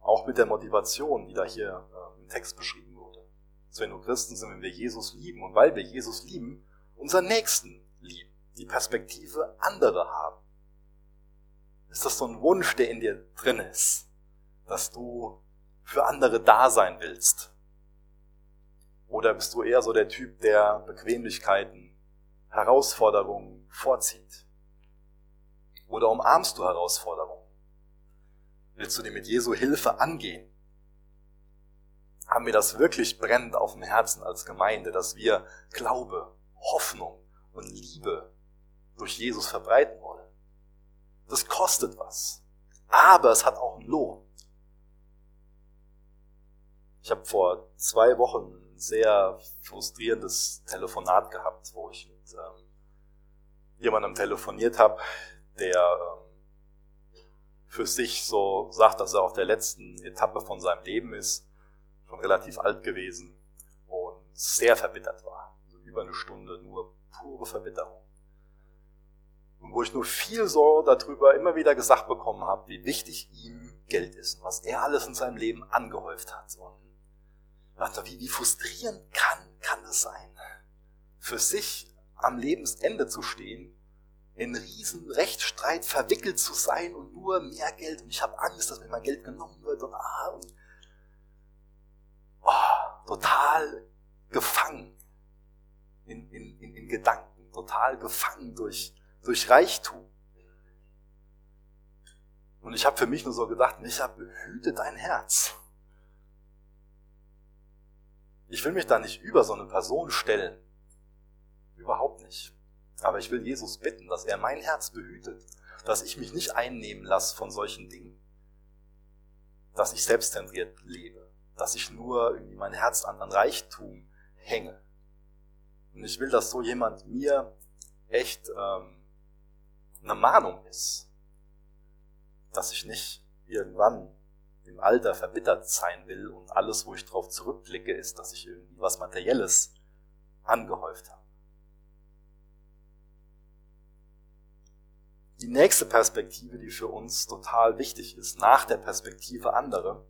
Auch mit der Motivation, die da hier äh, im Text beschrieben wurde. Dass wir nur Christen sind, wenn wir Jesus lieben. Und weil wir Jesus lieben, unseren Nächsten lieben. Die Perspektive andere haben. Ist das so ein Wunsch, der in dir drin ist? Dass du für andere da sein willst? Oder bist du eher so der Typ, der Bequemlichkeiten, Herausforderungen vorzieht? Oder umarmst du Herausforderungen? Willst du dir mit Jesu Hilfe angehen? Haben wir das wirklich brennend auf dem Herzen als Gemeinde, dass wir Glaube, Hoffnung und Liebe durch Jesus verbreiten wollen? Das kostet was. Aber es hat auch einen Lohn. Ich habe vor zwei Wochen ein sehr frustrierendes Telefonat gehabt, wo ich mit ähm, jemandem telefoniert habe, der ähm, für sich so sagt, dass er auf der letzten Etappe von seinem Leben ist, schon relativ alt gewesen und sehr verbittert war. Also über eine Stunde nur pure Verbitterung. Und wo ich nur viel so darüber immer wieder gesagt bekommen habe, wie wichtig ihm Geld ist und was er alles in seinem Leben angehäuft hat. Und dachte, wie, wie frustrierend kann, kann es sein, für sich am Lebensende zu stehen in riesen Rechtsstreit verwickelt zu sein und nur mehr Geld und ich habe Angst, dass mir mein Geld genommen wird und ah und total gefangen in, in, in, in Gedanken, total gefangen durch, durch Reichtum. Und ich habe für mich nur so gedacht, Micha, behüte dein Herz. Ich will mich da nicht über so eine Person stellen. Überhaupt nicht. Aber ich will Jesus bitten, dass er mein Herz behütet, dass ich mich nicht einnehmen lasse von solchen Dingen, dass ich selbstzentriert lebe, dass ich nur irgendwie mein Herz an, an Reichtum hänge. Und ich will, dass so jemand mir echt ähm, eine Mahnung ist, dass ich nicht irgendwann im Alter verbittert sein will und alles, wo ich drauf zurückblicke, ist, dass ich irgendwie was Materielles angehäuft habe. Die nächste Perspektive, die für uns total wichtig ist, nach der Perspektive andere,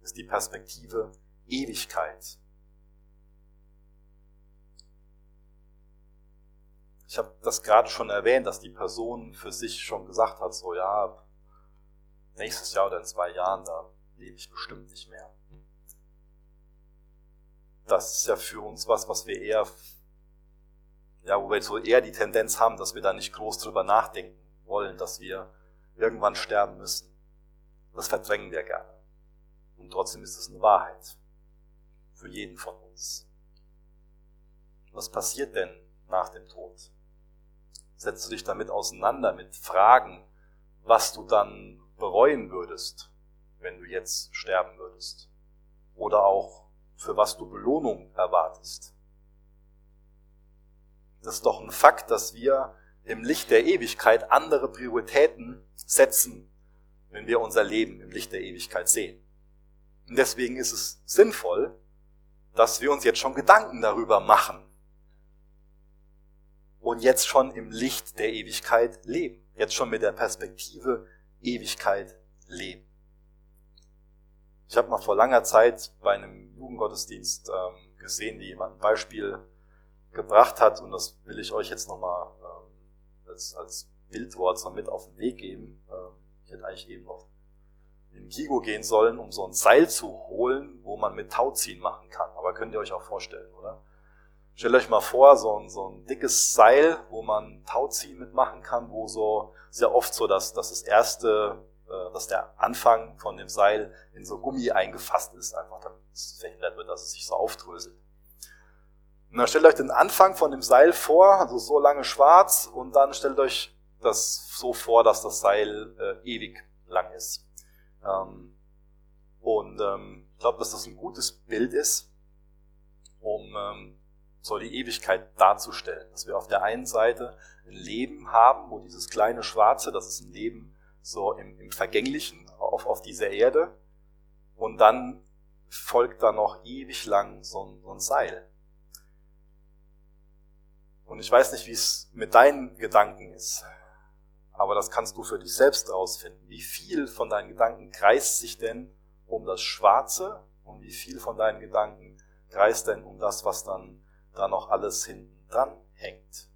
ist die Perspektive Ewigkeit. Ich habe das gerade schon erwähnt, dass die Person für sich schon gesagt hat, so ja, nächstes Jahr oder in zwei Jahren, da lebe ich bestimmt nicht mehr. Das ist ja für uns was, was wir eher, ja, wo wir so eher die Tendenz haben, dass wir da nicht groß drüber nachdenken wollen, dass wir irgendwann sterben müssen. Das verdrängen wir gerne. Und trotzdem ist es eine Wahrheit. Für jeden von uns. Was passiert denn nach dem Tod? Setzt du dich damit auseinander mit Fragen, was du dann bereuen würdest, wenn du jetzt sterben würdest. Oder auch für was du Belohnung erwartest. Das ist doch ein Fakt, dass wir im Licht der Ewigkeit andere Prioritäten setzen, wenn wir unser Leben im Licht der Ewigkeit sehen. Und deswegen ist es sinnvoll, dass wir uns jetzt schon Gedanken darüber machen und jetzt schon im Licht der Ewigkeit leben. Jetzt schon mit der Perspektive Ewigkeit leben. Ich habe mal vor langer Zeit bei einem Jugendgottesdienst ähm, gesehen, wie jemand ein Beispiel gebracht hat und das will ich euch jetzt nochmal ähm, als, als Bildwort so mit auf den Weg geben. Ähm, ich hätte eigentlich eben noch in Kigo gehen sollen, um so ein Seil zu holen, wo man mit Tauziehen machen kann. Aber könnt ihr euch auch vorstellen, oder? Stellt euch mal vor, so ein, so ein dickes Seil, wo man Tauziehen mitmachen kann, wo so sehr oft so, dass, dass das erste, äh, dass der Anfang von dem Seil in so Gummi eingefasst ist, einfach damit es verhindert wird, dass es sich so aufdröselt. Und dann stellt euch den Anfang von dem Seil vor, also so lange schwarz, und dann stellt euch das so vor, dass das Seil äh, ewig lang ist. Ähm, und ähm, ich glaube, dass das ein gutes Bild ist, um ähm, so die Ewigkeit darzustellen. Dass wir auf der einen Seite ein Leben haben, wo dieses kleine Schwarze, das ist ein Leben so im, im Vergänglichen auf, auf dieser Erde. Und dann folgt da noch ewig lang so ein, so ein Seil. Und ich weiß nicht, wie es mit deinen Gedanken ist, aber das kannst du für dich selbst rausfinden. Wie viel von deinen Gedanken kreist sich denn um das Schwarze und wie viel von deinen Gedanken kreist denn um das, was dann da noch alles hinten dran hängt.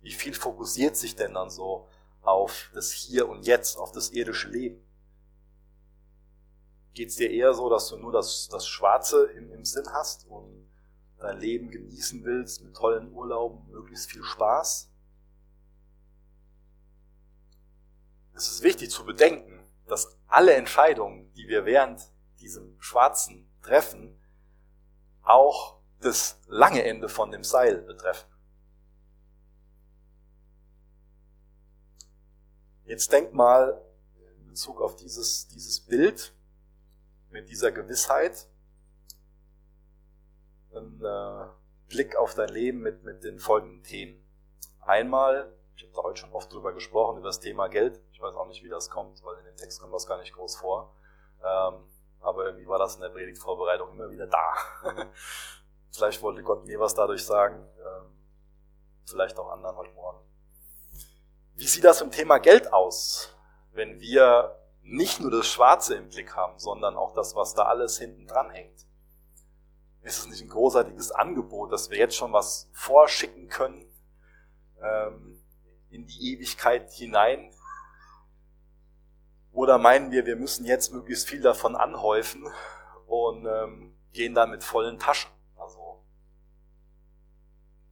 Wie viel fokussiert sich denn dann so auf das Hier und Jetzt, auf das irdische Leben? Geht es dir eher so, dass du nur das, das Schwarze im, im Sinn hast und dein Leben genießen willst mit tollen Urlauben, möglichst viel Spaß? Es ist wichtig zu bedenken, dass alle Entscheidungen, die wir während diesem Schwarzen treffen, auch das lange Ende von dem Seil betreffen. Jetzt denk mal in Bezug auf dieses, dieses Bild mit dieser Gewissheit, einen äh, Blick auf dein Leben mit, mit den folgenden Themen. Einmal, ich habe da heute schon oft drüber gesprochen, über das Thema Geld. Ich weiß auch nicht, wie das kommt, weil in dem Text kommt das gar nicht groß vor. Ähm, aber irgendwie war das in der Predigtvorbereitung immer wieder da. Vielleicht wollte Gott mir was dadurch sagen, ähm, vielleicht auch anderen heute Morgen. Wie sieht das im Thema Geld aus, wenn wir nicht nur das Schwarze im Blick haben, sondern auch das, was da alles hinten dran hängt? Ist es nicht ein großartiges Angebot, dass wir jetzt schon was vorschicken können ähm, in die Ewigkeit hinein? Oder meinen wir, wir müssen jetzt möglichst viel davon anhäufen und ähm, gehen dann mit vollen Taschen.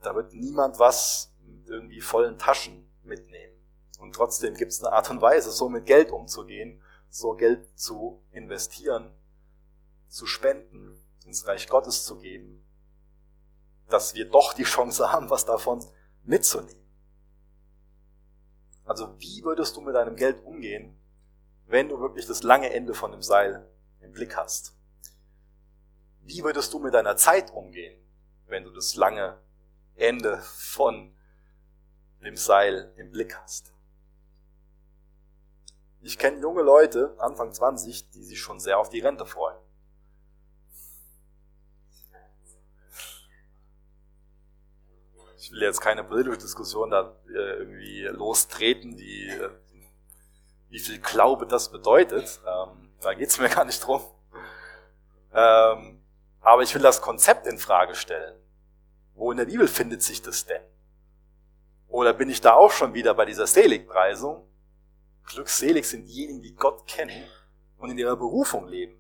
Da wird niemand was mit irgendwie vollen Taschen mitnehmen. Und trotzdem gibt es eine Art und Weise, so mit Geld umzugehen, so Geld zu investieren, zu spenden, ins Reich Gottes zu geben, dass wir doch die Chance haben, was davon mitzunehmen. Also wie würdest du mit deinem Geld umgehen, wenn du wirklich das lange Ende von dem Seil im Blick hast? Wie würdest du mit deiner Zeit umgehen, wenn du das lange Ende von dem Seil im Blick hast? Ich kenne junge Leute, Anfang 20, die sich schon sehr auf die Rente freuen. Ich will jetzt keine politische Diskussion da äh, irgendwie lostreten, wie, äh, wie viel Glaube das bedeutet. Ähm, da geht's mir gar nicht drum. Ähm, aber ich will das Konzept in Frage stellen. Wo in der Bibel findet sich das denn? Oder bin ich da auch schon wieder bei dieser Seligpreisung? Glückselig sind diejenigen, die Gott kennen und in ihrer Berufung leben.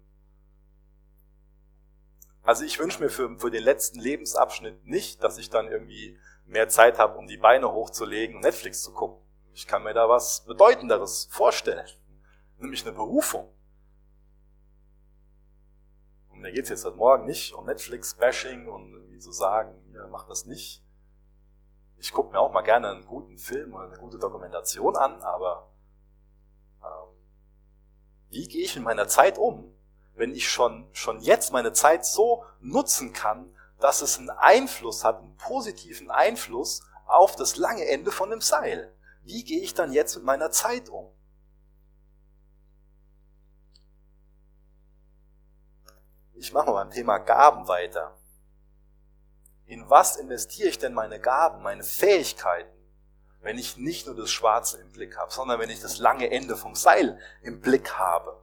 Also ich wünsche mir für, für den letzten Lebensabschnitt nicht, dass ich dann irgendwie mehr Zeit habe, um die Beine hochzulegen und Netflix zu gucken. Ich kann mir da was Bedeutenderes vorstellen, nämlich eine Berufung. Mir geht es jetzt heute Morgen nicht um Netflix-Bashing und irgendwie zu sagen, ihr macht das nicht. Ich gucke mir auch mal gerne einen guten Film oder eine gute Dokumentation an, aber ähm, wie gehe ich in meiner Zeit um, wenn ich schon, schon jetzt meine Zeit so nutzen kann, dass es einen Einfluss hat, einen positiven Einfluss auf das lange Ende von dem Seil. Wie gehe ich dann jetzt mit meiner Zeit um? Ich mache mal beim Thema Gaben weiter. In was investiere ich denn meine Gaben, meine Fähigkeiten, wenn ich nicht nur das Schwarze im Blick habe, sondern wenn ich das lange Ende vom Seil im Blick habe?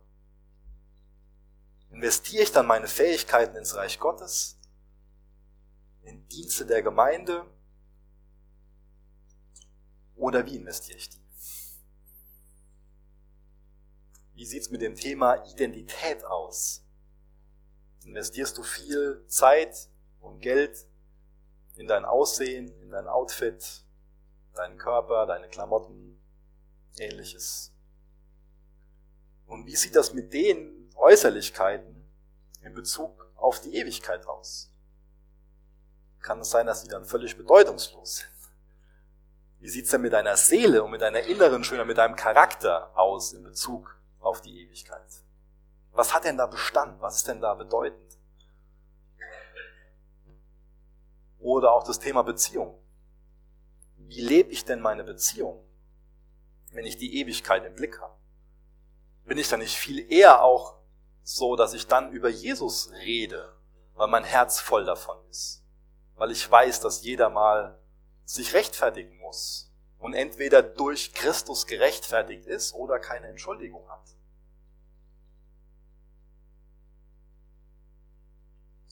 Investiere ich dann meine Fähigkeiten ins Reich Gottes? in Dienste der Gemeinde? Oder wie investiere ich die? Wie sieht's mit dem Thema Identität aus? Investierst du viel Zeit und Geld in dein Aussehen, in dein Outfit, deinen Körper, deine Klamotten, ähnliches? Und wie sieht das mit den Äußerlichkeiten in Bezug auf die Ewigkeit aus? kann es sein, dass die dann völlig bedeutungslos sind. Wie sieht's denn mit deiner Seele und mit deiner inneren Schönheit, mit deinem Charakter aus in Bezug auf die Ewigkeit? Was hat denn da Bestand? Was ist denn da bedeutend? Oder auch das Thema Beziehung. Wie lebe ich denn meine Beziehung, wenn ich die Ewigkeit im Blick habe? Bin ich dann nicht viel eher auch so, dass ich dann über Jesus rede, weil mein Herz voll davon ist? weil ich weiß, dass jeder mal sich rechtfertigen muss und entweder durch Christus gerechtfertigt ist oder keine Entschuldigung hat.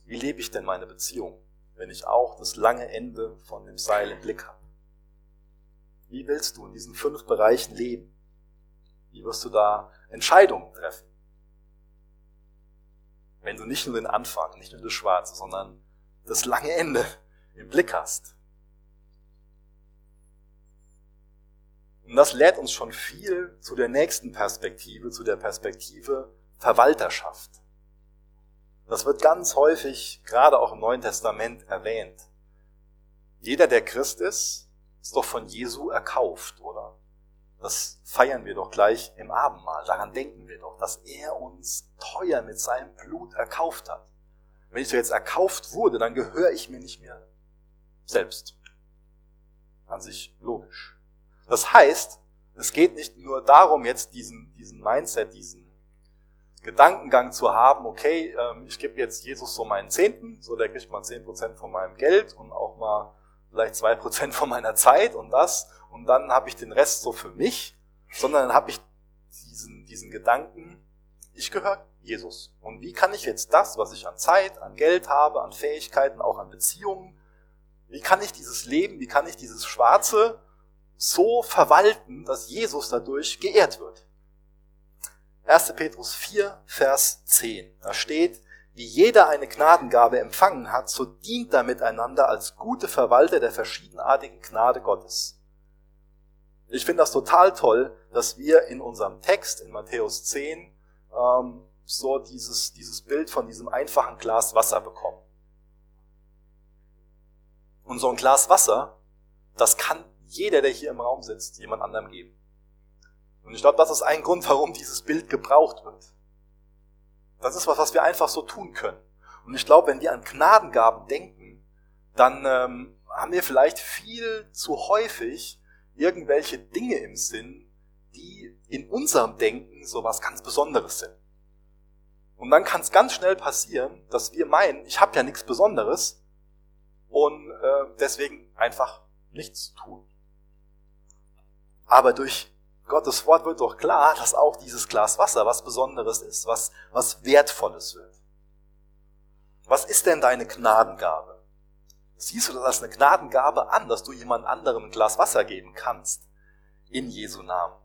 Wie lebe ich denn meine Beziehung, wenn ich auch das lange Ende von dem Seil im Blick habe? Wie willst du in diesen fünf Bereichen leben? Wie wirst du da Entscheidungen treffen? Wenn du nicht nur den Anfang, nicht nur das Schwarze, sondern das lange Ende im Blick hast. Und das lehrt uns schon viel zu der nächsten Perspektive, zu der Perspektive Verwalterschaft. Das wird ganz häufig, gerade auch im Neuen Testament, erwähnt. Jeder, der Christ ist, ist doch von Jesu erkauft, oder? Das feiern wir doch gleich im Abendmahl. Daran denken wir doch, dass er uns teuer mit seinem Blut erkauft hat. Wenn ich so jetzt erkauft wurde, dann gehöre ich mir nicht mehr selbst. An sich logisch. Das heißt, es geht nicht nur darum, jetzt diesen, diesen Mindset, diesen Gedankengang zu haben, okay, ähm, ich gebe jetzt Jesus so meinen Zehnten, so der kriegt mal zehn Prozent von meinem Geld und auch mal vielleicht zwei Prozent von meiner Zeit und das und dann habe ich den Rest so für mich, sondern dann habe ich diesen, diesen Gedanken, ich gehöre Jesus. Und wie kann ich jetzt das, was ich an Zeit, an Geld habe, an Fähigkeiten, auch an Beziehungen, wie kann ich dieses Leben, wie kann ich dieses Schwarze so verwalten, dass Jesus dadurch geehrt wird? 1. Petrus 4, Vers 10. Da steht, wie jeder eine Gnadengabe empfangen hat, so dient er miteinander als gute Verwalter der verschiedenartigen Gnade Gottes. Ich finde das total toll, dass wir in unserem Text in Matthäus 10 ähm, so dieses, dieses Bild von diesem einfachen Glas Wasser bekommen. Und so ein Glas Wasser, das kann jeder, der hier im Raum sitzt, jemand anderem geben. Und ich glaube, das ist ein Grund, warum dieses Bild gebraucht wird. Das ist was, was wir einfach so tun können. Und ich glaube, wenn wir an Gnadengaben denken, dann ähm, haben wir vielleicht viel zu häufig irgendwelche Dinge im Sinn, die in unserem Denken so was ganz Besonderes sind. Und dann kann es ganz schnell passieren, dass wir meinen, ich habe ja nichts Besonderes und äh, deswegen einfach nichts tun. Aber durch Gottes Wort wird doch klar, dass auch dieses Glas Wasser was Besonderes ist, was, was Wertvolles wird. Was ist denn deine Gnadengabe? siehst du das als eine Gnadengabe an, dass du jemand anderem ein Glas Wasser geben kannst. In Jesu Namen.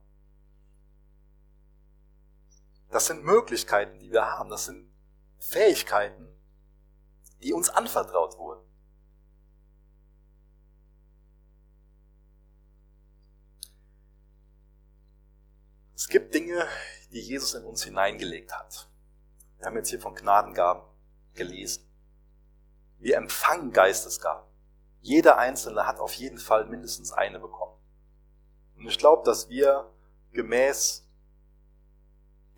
Das sind Möglichkeiten, die wir haben. Das sind Fähigkeiten, die uns anvertraut wurden. Es gibt Dinge, die Jesus in uns hineingelegt hat. Wir haben jetzt hier von Gnadengaben gelesen. Wir empfangen Geistesgaben. Jeder Einzelne hat auf jeden Fall mindestens eine bekommen. Und ich glaube, dass wir gemäß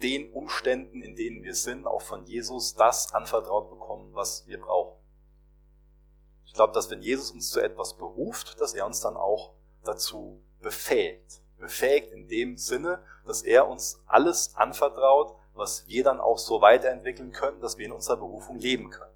den Umständen, in denen wir sind, auch von Jesus das anvertraut bekommen, was wir brauchen. Ich glaube, dass wenn Jesus uns zu etwas beruft, dass er uns dann auch dazu befähigt. Befähigt in dem Sinne, dass er uns alles anvertraut, was wir dann auch so weiterentwickeln können, dass wir in unserer Berufung leben können.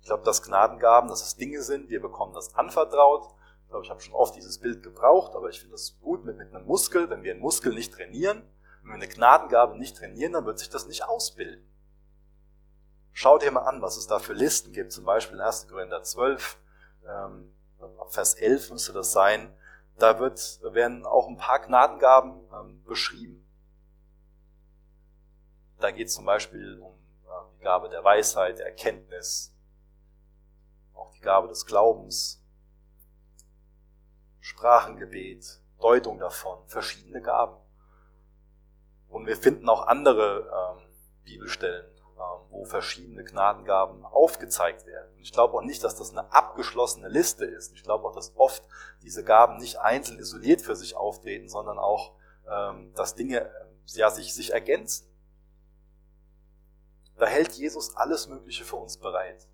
Ich glaube, dass Gnadengaben, dass es Dinge sind, wir bekommen das anvertraut. Ich glaube, ich habe schon oft dieses Bild gebraucht, aber ich finde das gut mit, mit einem Muskel. Wenn wir einen Muskel nicht trainieren, wenn wir eine Gnadengabe nicht trainieren, dann wird sich das nicht ausbilden. Schau dir mal an, was es da für Listen gibt. Zum Beispiel in 1. Korinther 12, ähm, Vers 11 müsste das sein. Da wird, werden auch ein paar Gnadengaben ähm, beschrieben. Da geht es zum Beispiel um äh, die Gabe der Weisheit, der Erkenntnis, die Gabe des Glaubens, Sprachengebet, Deutung davon, verschiedene Gaben. Und wir finden auch andere ähm, Bibelstellen, wo verschiedene Gnadengaben aufgezeigt werden. Ich glaube auch nicht, dass das eine abgeschlossene Liste ist. Ich glaube auch, dass oft diese Gaben nicht einzeln isoliert für sich auftreten, sondern auch, ähm, dass Dinge äh, ja, sich, sich ergänzen. Da hält Jesus alles Mögliche für uns bereit.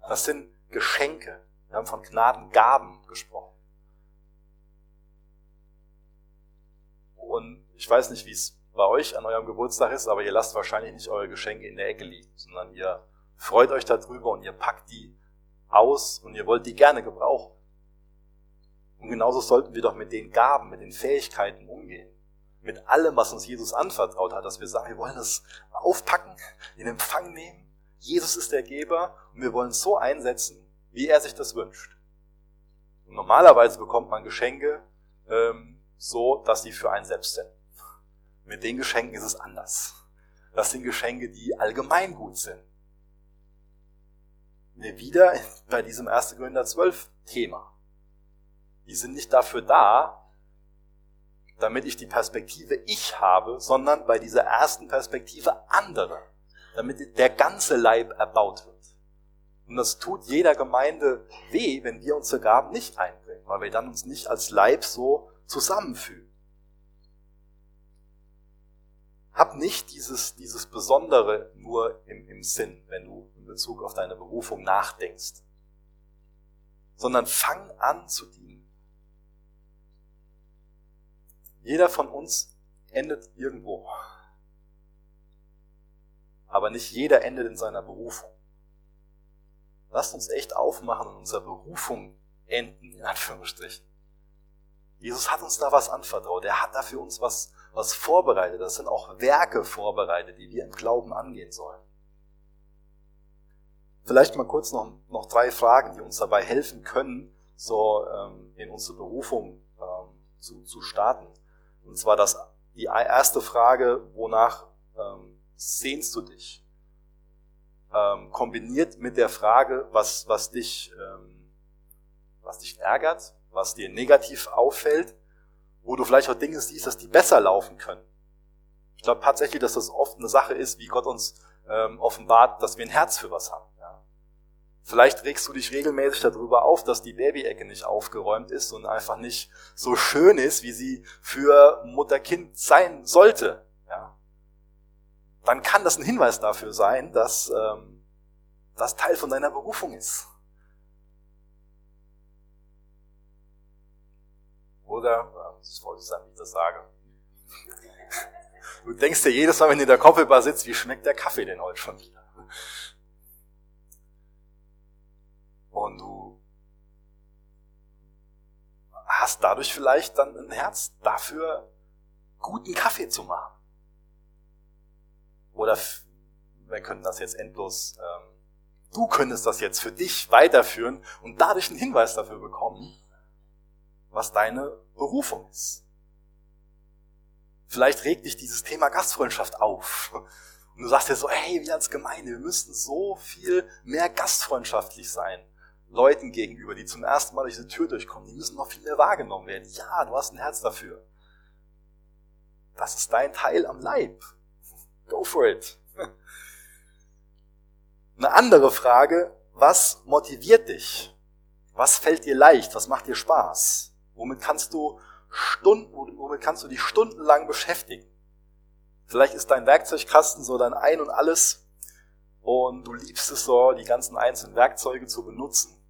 Das sind Geschenke. Wir haben von Gnadengaben gesprochen. Und ich weiß nicht, wie es bei euch an eurem Geburtstag ist, aber ihr lasst wahrscheinlich nicht eure Geschenke in der Ecke liegen, sondern ihr freut euch darüber und ihr packt die aus und ihr wollt die gerne gebrauchen. Und genauso sollten wir doch mit den Gaben, mit den Fähigkeiten umgehen. Mit allem, was uns Jesus anvertraut hat, dass wir sagen, wir wollen es aufpacken, in Empfang nehmen Jesus ist der Geber und wir wollen es so einsetzen, wie er sich das wünscht. Und normalerweise bekommt man Geschenke ähm, so, dass sie für einen selbst sind. Mit den Geschenken ist es anders. Das sind Geschenke, die allgemein gut sind. Wir wieder bei diesem 1. Korinther 12 Thema. Die sind nicht dafür da, damit ich die Perspektive ich habe, sondern bei dieser ersten Perspektive andere damit der ganze Leib erbaut wird. Und das tut jeder Gemeinde weh, wenn wir unsere Gaben nicht einbringen, weil wir dann uns nicht als Leib so zusammenfühlen. Hab nicht dieses, dieses Besondere nur im, im Sinn, wenn du in Bezug auf deine Berufung nachdenkst, sondern fang an zu dienen. Jeder von uns endet irgendwo aber nicht jeder endet in seiner Berufung. Lasst uns echt aufmachen und unserer Berufung enden, in Anführungsstrichen. Jesus hat uns da was anvertraut. Er hat da für uns was, was vorbereitet. Das sind auch Werke vorbereitet, die wir im Glauben angehen sollen. Vielleicht mal kurz noch, noch drei Fragen, die uns dabei helfen können, so ähm, in unsere Berufung ähm, zu, zu starten. Und zwar das, die erste Frage, wonach ähm, sehnst du dich? ähm, kombiniert mit der Frage, was, was, dich, ähm, was dich ärgert, was dir negativ auffällt, wo du vielleicht auch Dinge siehst, dass die besser laufen können. Ich glaube tatsächlich, dass das oft eine Sache ist, wie Gott uns ähm, offenbart, dass wir ein Herz für was haben. Ja. Vielleicht regst du dich regelmäßig darüber auf, dass die Babyecke nicht aufgeräumt ist und einfach nicht so schön ist, wie sie für Mutter-Kind sein sollte. Ja. Dann kann das ein Hinweis dafür sein, dass ähm, das Teil von deiner Berufung ist. Oder, das wollte ich sagen, wie ich das sage. Du denkst dir jedes Mal, wenn du in der Koppelbar sitzt, wie schmeckt der Kaffee denn heute schon wieder? Und du hast dadurch vielleicht dann ein Herz dafür, guten Kaffee zu machen. Oder wir können das jetzt endlos, ähm, du könntest das jetzt für dich weiterführen und dadurch einen Hinweis dafür bekommen, was deine Berufung ist. Vielleicht regt dich dieses Thema Gastfreundschaft auf. Und du sagst dir so, hey, wir als Gemeinde, wir müssten so viel mehr gastfreundschaftlich sein. Leuten gegenüber, die zum ersten Mal durch diese Tür durchkommen, die müssen noch viel mehr wahrgenommen werden. Ja, du hast ein Herz dafür. Das ist dein Teil am Leib. Go for it. Eine andere Frage, was motiviert dich? Was fällt dir leicht? Was macht dir Spaß? Womit kannst du Stunden, womit kannst du dich stundenlang beschäftigen? Vielleicht ist dein Werkzeugkasten so dein Ein und Alles und du liebst es so, die ganzen einzelnen Werkzeuge zu benutzen.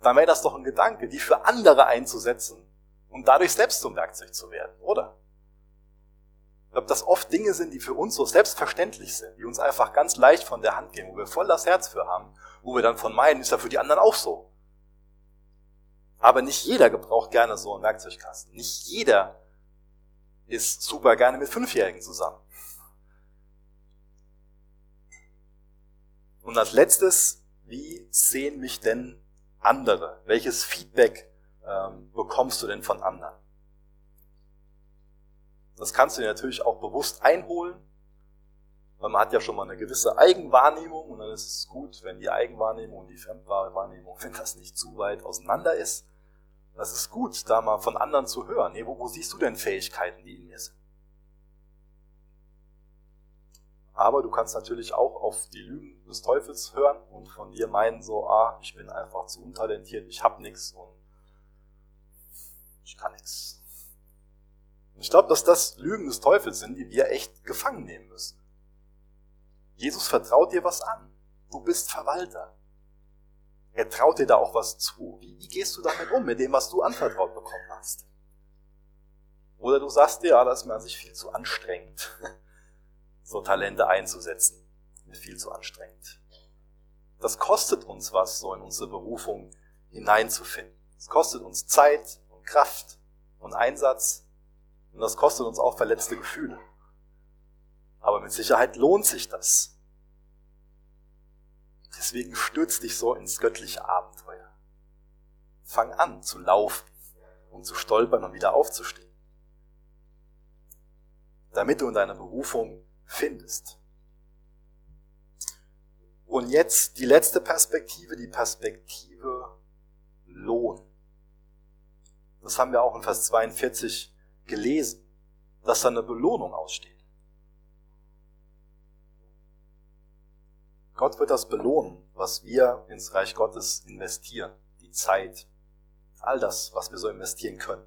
Dann wäre das doch ein Gedanke, die für andere einzusetzen und dadurch selbst zum Werkzeug zu werden, oder? Ich glaube, dass oft Dinge sind, die für uns so selbstverständlich sind, die uns einfach ganz leicht von der Hand gehen, wo wir voll das Herz für haben, wo wir dann von meinen, ist ja für die anderen auch so. Aber nicht jeder gebraucht gerne so einen Werkzeugkasten. Nicht jeder ist super gerne mit Fünfjährigen zusammen. Und als letztes, wie sehen mich denn andere? Welches Feedback ähm, bekommst du denn von anderen? Das kannst du dir natürlich auch bewusst einholen, weil man hat ja schon mal eine gewisse Eigenwahrnehmung und dann ist es gut, wenn die Eigenwahrnehmung und die Fremdwahrnehmung, wenn das nicht zu weit auseinander ist. Das ist gut, da mal von anderen zu hören. Nee, wo, wo siehst du denn Fähigkeiten, die in mir sind? Aber du kannst natürlich auch auf die Lügen des Teufels hören und von dir meinen so, ah, ich bin einfach zu untalentiert, ich hab nichts und ich kann nichts. Ich glaube, dass das Lügen des Teufels sind, die wir echt gefangen nehmen müssen. Jesus vertraut dir was an. Du bist Verwalter. Er traut dir da auch was zu. Wie, wie gehst du damit um, mit dem, was du anvertraut bekommen hast? Oder du sagst dir, ja, das ist mir an sich viel zu anstrengend, so Talente einzusetzen. Viel zu anstrengend. Das kostet uns was, so in unsere Berufung hineinzufinden. Es kostet uns Zeit und Kraft und Einsatz. Und das kostet uns auch verletzte Gefühle. Aber mit Sicherheit lohnt sich das. Deswegen stürz dich so ins göttliche Abenteuer. Fang an zu laufen und zu stolpern und wieder aufzustehen. Damit du in deiner Berufung findest. Und jetzt die letzte Perspektive, die Perspektive Lohn. Das haben wir auch in Vers 42 gelesen, dass da eine Belohnung aussteht. Gott wird das belohnen, was wir ins Reich Gottes investieren. Die Zeit, all das, was wir so investieren können.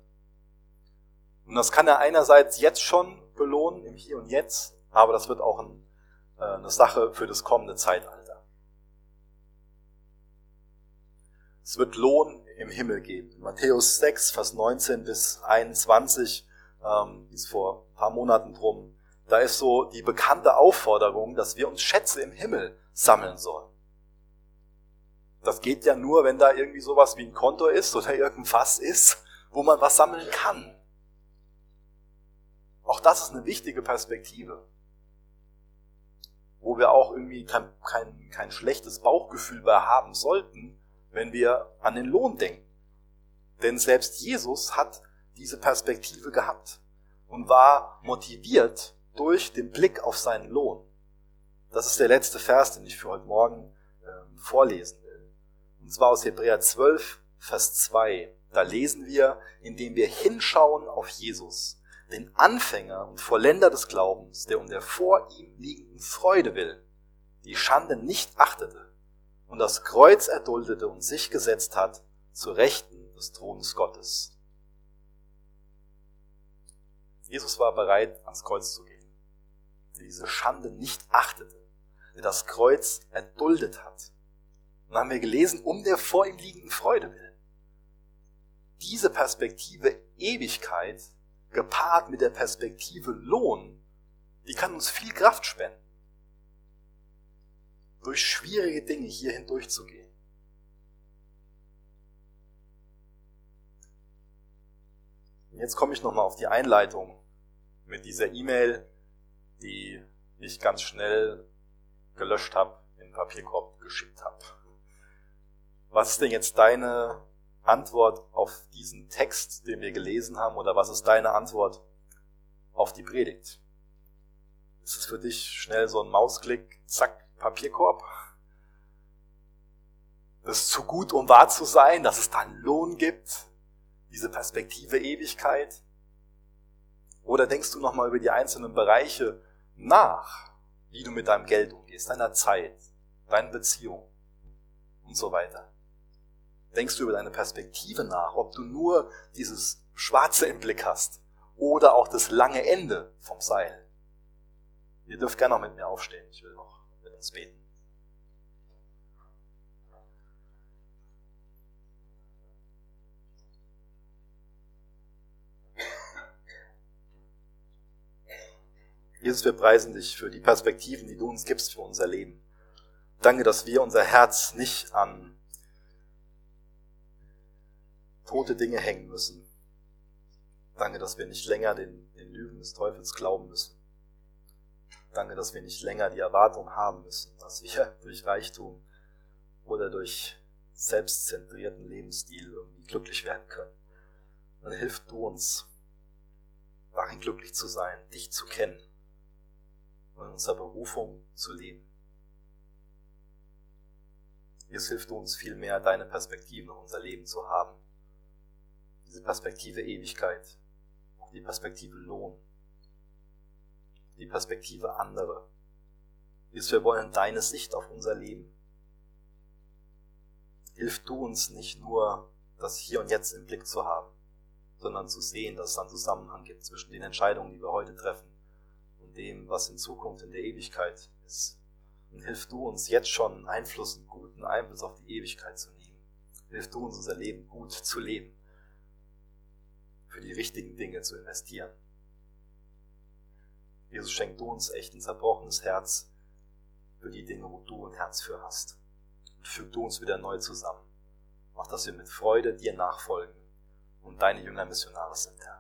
Und das kann er einerseits jetzt schon belohnen, im Hier und Jetzt, aber das wird auch ein, äh, eine Sache für das kommende Zeitalter. Es wird Lohn im Himmel geben. Matthäus 6, Vers 19 bis 21, ähm, ist vor ein paar Monaten drum, da ist so die bekannte Aufforderung, dass wir uns Schätze im Himmel sammeln sollen. Das geht ja nur, wenn da irgendwie sowas wie ein Konto ist oder irgendein Fass ist, wo man was sammeln kann. Auch das ist eine wichtige Perspektive, wo wir auch irgendwie kein, kein, kein schlechtes Bauchgefühl bei haben sollten, wenn wir an den Lohn denken. Denn selbst Jesus hat diese Perspektive gehabt und war motiviert durch den Blick auf seinen Lohn. Das ist der letzte Vers, den ich für heute Morgen äh, vorlesen will. Und zwar aus Hebräer 12, Vers 2. Da lesen wir, indem wir hinschauen auf Jesus, den Anfänger und Vollender des Glaubens, der um der vor ihm liegenden Freude will, die Schande nicht achtete und das Kreuz erduldete und sich gesetzt hat zu Rechten des Thrones Gottes. Jesus war bereit, ans Kreuz zu gehen, der diese Schande nicht achtete, der das Kreuz erduldet hat. Und haben wir gelesen, um der vor ihm liegenden Freude willen. Diese Perspektive Ewigkeit, gepaart mit der Perspektive Lohn, die kann uns viel Kraft spenden, durch schwierige Dinge hier hindurchzugehen. Und jetzt komme ich nochmal auf die Einleitung mit dieser E-Mail, die ich ganz schnell gelöscht habe, in den Papierkorb geschickt habe. Was ist denn jetzt deine Antwort auf diesen Text, den wir gelesen haben, oder was ist deine Antwort auf die Predigt? Ist es für dich schnell so ein Mausklick, zack, Papierkorb? Das ist zu gut, um wahr zu sein, dass es da einen Lohn gibt, diese Perspektive Ewigkeit? Oder denkst du nochmal über die einzelnen Bereiche nach, wie du mit deinem Geld umgehst, deiner Zeit, deinen Beziehungen und so weiter? Denkst du über deine Perspektive nach, ob du nur dieses Schwarze im Blick hast oder auch das lange Ende vom Seil? Ihr dürft gerne noch mit mir aufstehen, ich will noch mit uns beten. Jesus, wir preisen dich für die Perspektiven, die du uns gibst für unser Leben. Danke, dass wir unser Herz nicht an tote Dinge hängen müssen. Danke, dass wir nicht länger den, den Lügen des Teufels glauben müssen. Danke, dass wir nicht länger die Erwartung haben müssen, dass wir durch Reichtum oder durch selbstzentrierten Lebensstil irgendwie glücklich werden können. Dann hilf du uns, darin glücklich zu sein, dich zu kennen und in unserer Berufung zu leben. Jesus hilft uns vielmehr, deine Perspektive in unser Leben zu haben. Diese Perspektive Ewigkeit, die Perspektive Lohn, die Perspektive andere. Jesus, wir wollen deine Sicht auf unser Leben. Hilf du uns nicht nur, das Hier und Jetzt im Blick zu haben, sondern zu sehen, dass es einen Zusammenhang gibt zwischen den Entscheidungen, die wir heute treffen dem, was in Zukunft in der Ewigkeit ist. Und hilf du uns jetzt schon Einfluss, einen guten Einfluss auf die Ewigkeit zu nehmen. Hilf du uns unser Leben gut zu leben. Für die richtigen Dinge zu investieren. Jesus, schenk du uns echt ein zerbrochenes Herz für die Dinge, wo du ein Herz für hast. Und füg du uns wieder neu zusammen. Mach, dass wir mit Freude dir nachfolgen und deine Jünger Missionare sind, Herr.